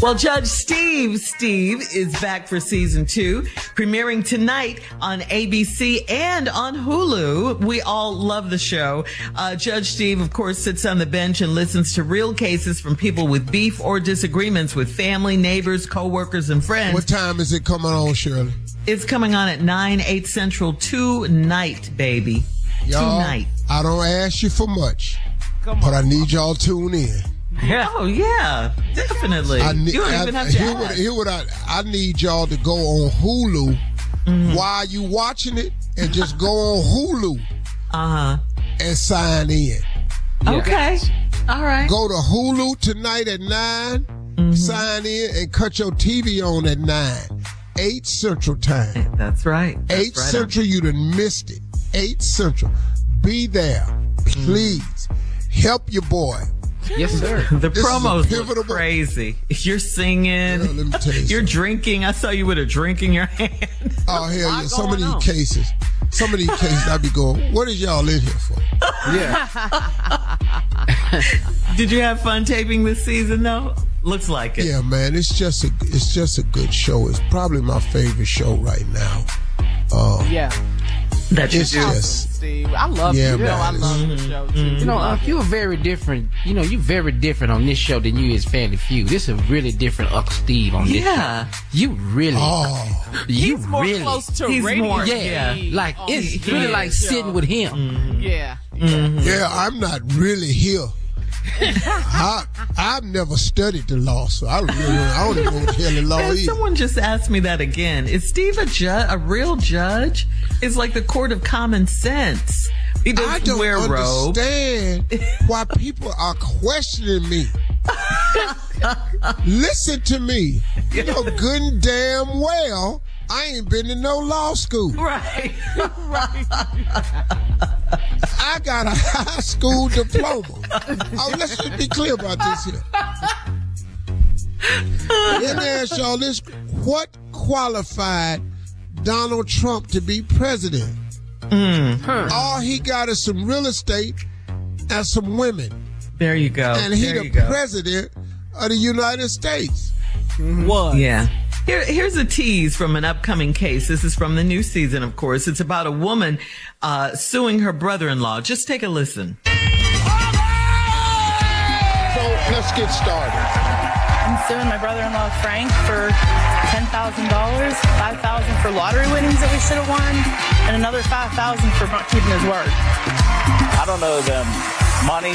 Well, Judge Steve Steve is back for season two, premiering tonight on ABC and on Hulu. We all love the show. Uh, Judge Steve, of course, sits on the bench and listens to real cases from people with beef or disagreements with family, neighbors, coworkers, and friends. What time is it coming on, Shirley? It's coming on at 9, 8 central tonight, baby. Y'all, Tonight. I don't ask you for much, but I need y'all to tune in. Oh, yeah, definitely. I need, you don't I, even have to here ask. what, here what I, I need y'all to go on Hulu Mm-hmm. while you watching it and just go on Hulu Uh-huh. and sign in. Okay. All right. Go to Hulu tonight at 9, Mm-hmm. sign in and cut your TV on at 9. 8 Central Time. That's right. That's 8 right. Central, you done missed it. 8 Central. Be there. Please. Help your boy. Yes, sir. The This promos look pivotal- crazy. You're singing. let me tell you You're something. drinking. I saw you with a drink in your hand. Oh, hell yeah. lot Some of these on. cases, some of these cases, I be going, what is y'all in here for? Yeah. Did you have fun taping this season though? Looks like it. Yeah, man, it's just a, it's just a good show. It's probably my favorite show right now. Uh, Yeah. That you it's do. just, Steve, I love Yeah, you. You know. I love the show too. Mm-hmm. You know, uh, you are very different. You know, you very different on this show than you is Family Feud. This is a really different Uncle Steve on this Yeah. show. You really, oh, you He's more really, close to He's radio. more- yeah, Yeah. like it's really like show. sitting with him. Yeah. yeah, I'm not really here. I, I've never studied the law, so I really, I don't even know what the hell the law is. someone just asked me that again. Is Steve a judge? A real judge? It's like the court of common sense. He I doesn't don't wear understand why people are questioning me. Listen to me. You know good and damn well I ain't been to no law school. Right. Right. I got a high school diploma. oh, let's just be clear about this here. Let me ask y'all this. What qualified Donald Trump to be president? Hmm. All he got is some real estate and some women. There you go. and he there the president of the United States. Was. Yeah. Here, here's a tease from an upcoming case. This is from the new season, of course. It's about a woman uh, suing her brother-in-law. Just take a listen. So let's get started. I'm suing my brother-in-law Frank for ten thousand dollars, five thousand for lottery winnings that we should have won, and another five thousand for not keeping his word. I don't owe them money.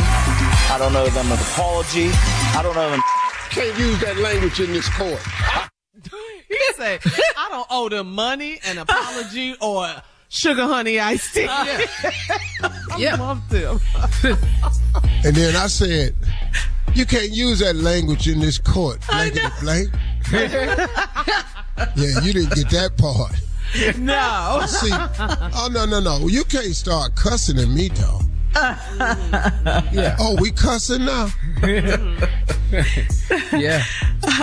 I don't owe them an apology. I don't owe them. Can't use that language in this court. He said, I don't owe them money, an apology, or sugar honey iced tea. Yeah. Yeah. love them. And then I said, you can't use that language in this court. Blankety blank. yeah, you didn't get that part. No. See, oh no, no, no. You can't start cussing at me, though. Yeah. Oh, we cussing now? Yeah.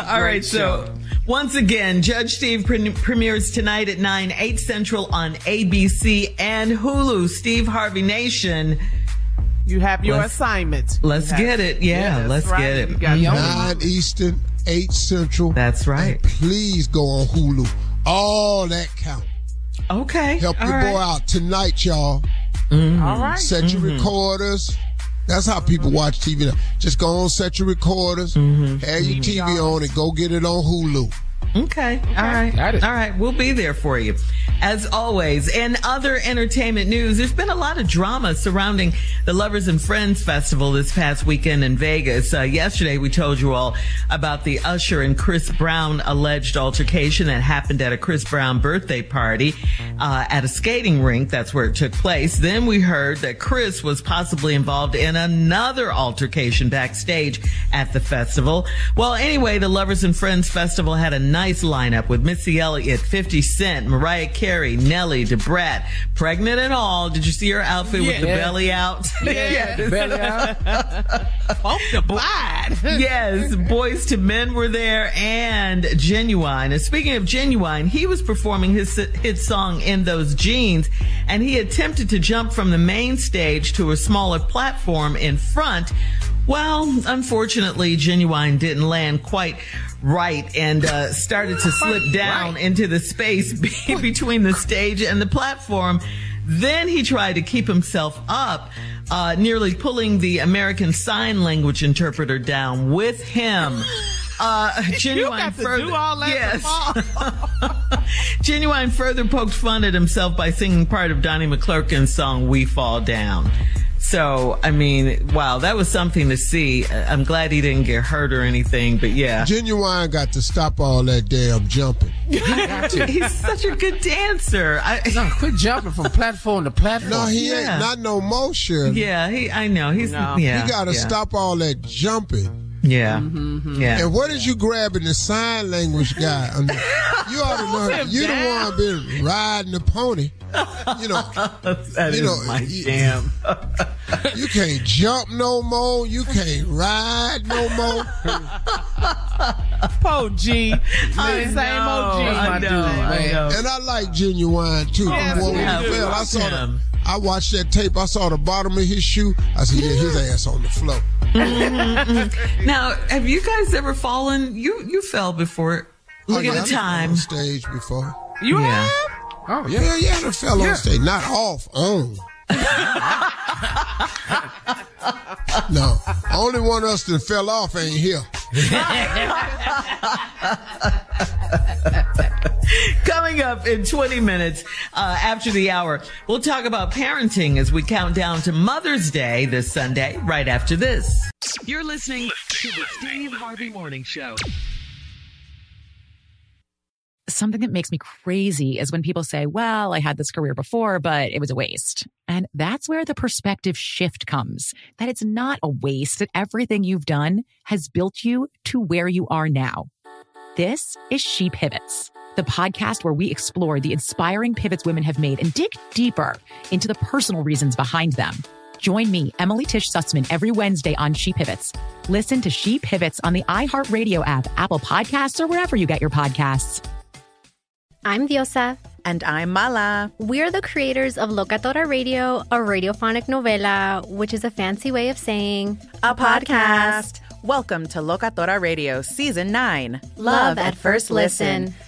All right, so once again, Judge Steve pre- premieres tonight at 9, 8 Central on ABC and Hulu. Steve Harvey Nation. You have your Let's- assignment. Let's You have- get it. Yeah, that's let's right. get it. You got own- Nine Eastern, eight Central. That's right. And please go on Hulu. All that count. Okay. Help all your right. boy out tonight, y'all. All right. Set your mm-hmm. recorders. That's how people watch TV. now. Just go on, set your recorders, mm-hmm. have your mm-hmm. TV on, and go get it on Hulu. Okay. All right. Got it. All right. We'll be there for you. As always, in other entertainment news, there's been a lot of drama surrounding the Lovers and Friends Festival this past weekend in Vegas. Uh, yesterday, we told you all about the Usher and Chris Brown alleged altercation that happened at a Chris Brown birthday party uh, at a skating rink. That's where it took place. Then we heard that Chris was possibly involved in another altercation backstage at the festival. Well, anyway, the Lovers and Friends Festival had a nice lineup with Missy Elliott, 50 Cent, Mariah Carey, Nelly, Da Brat, pregnant and all. Did you see her outfit with the Yeah. belly out? Yeah. Belly out. Funkified. yes, Boyz II Men were there and Ginuwine. And speaking of Ginuwine, he was performing his hit song in those jeans and he attempted to jump from the main stage to a smaller platform in front. Well, unfortunately, Ginuwine didn't land quite right and uh, started to slip down into the space between the stage and the platform. Then he tried to keep himself up, uh, nearly pulling the American Sign Language interpreter down with him. Uh, Ginuwine further, do all that yes. Ginuwine further poked fun at himself by singing part of Donnie McClurkin's song "We Fall Down." So, I mean, wow, that was something to see. Uh, I'm glad he didn't get hurt or anything, but yeah. Ginuwine got to stop all that damn jumping. He's such a good dancer. I, No, quit jumping from platform to platform. No, he Yeah. ain't. Not no more, Shirley. yeah, he, I know. He's, No. yeah. You got to yeah. stop all that jumping. Yeah. Mm-hmm, mm-hmm. Yeah. And what is you grabbing the sign language guy? I mean, you ought to know. You the one been riding the pony. You know, That You is know, my you- jam. you can't jump no more. You can't ride no more. Po G. I Same know, OG. I my know, dude, I man. know. And I like Ginuwine too. Yes, when we yeah, fell, I love saw the, him. I watched that tape. I saw the bottom of his shoe. I said, yeah, his ass on the floor. Mm-hmm. Now, have you guys ever fallen? You you fell before. Oh, Look Oh, at I the done time. on stage before. You Yeah. have? Oh, yeah. Yeah, yeah, I fell on stage, not off, on. no, only one of us that fell off ain't here. Coming up in 20 minutes uh, after the hour, we'll talk about parenting as we count down to Mother's Day this Sunday, right after this. You're listening to the Steve Harvey Morning Show. Something that makes me crazy is when people say, well, I had this career before, but it was a waste. And that's where the perspective shift comes that it's not a waste, that everything you've done has built you to where you are now. This is She Pivots, the podcast where we explore the inspiring pivots women have made and dig deeper into the personal reasons behind them. Join me, Emily Tish Sussman, every Wednesday on She Pivots. Listen to She Pivots on the iHeartRadio app, Apple Podcasts, or wherever you get your podcasts. I'm Diosa. And I'm Mala. We're the creators of Locatora Radio, a radiophonic novela, which is a fancy way of saying A podcast. Welcome to Locatora Radio Season 9 Love at First Listen.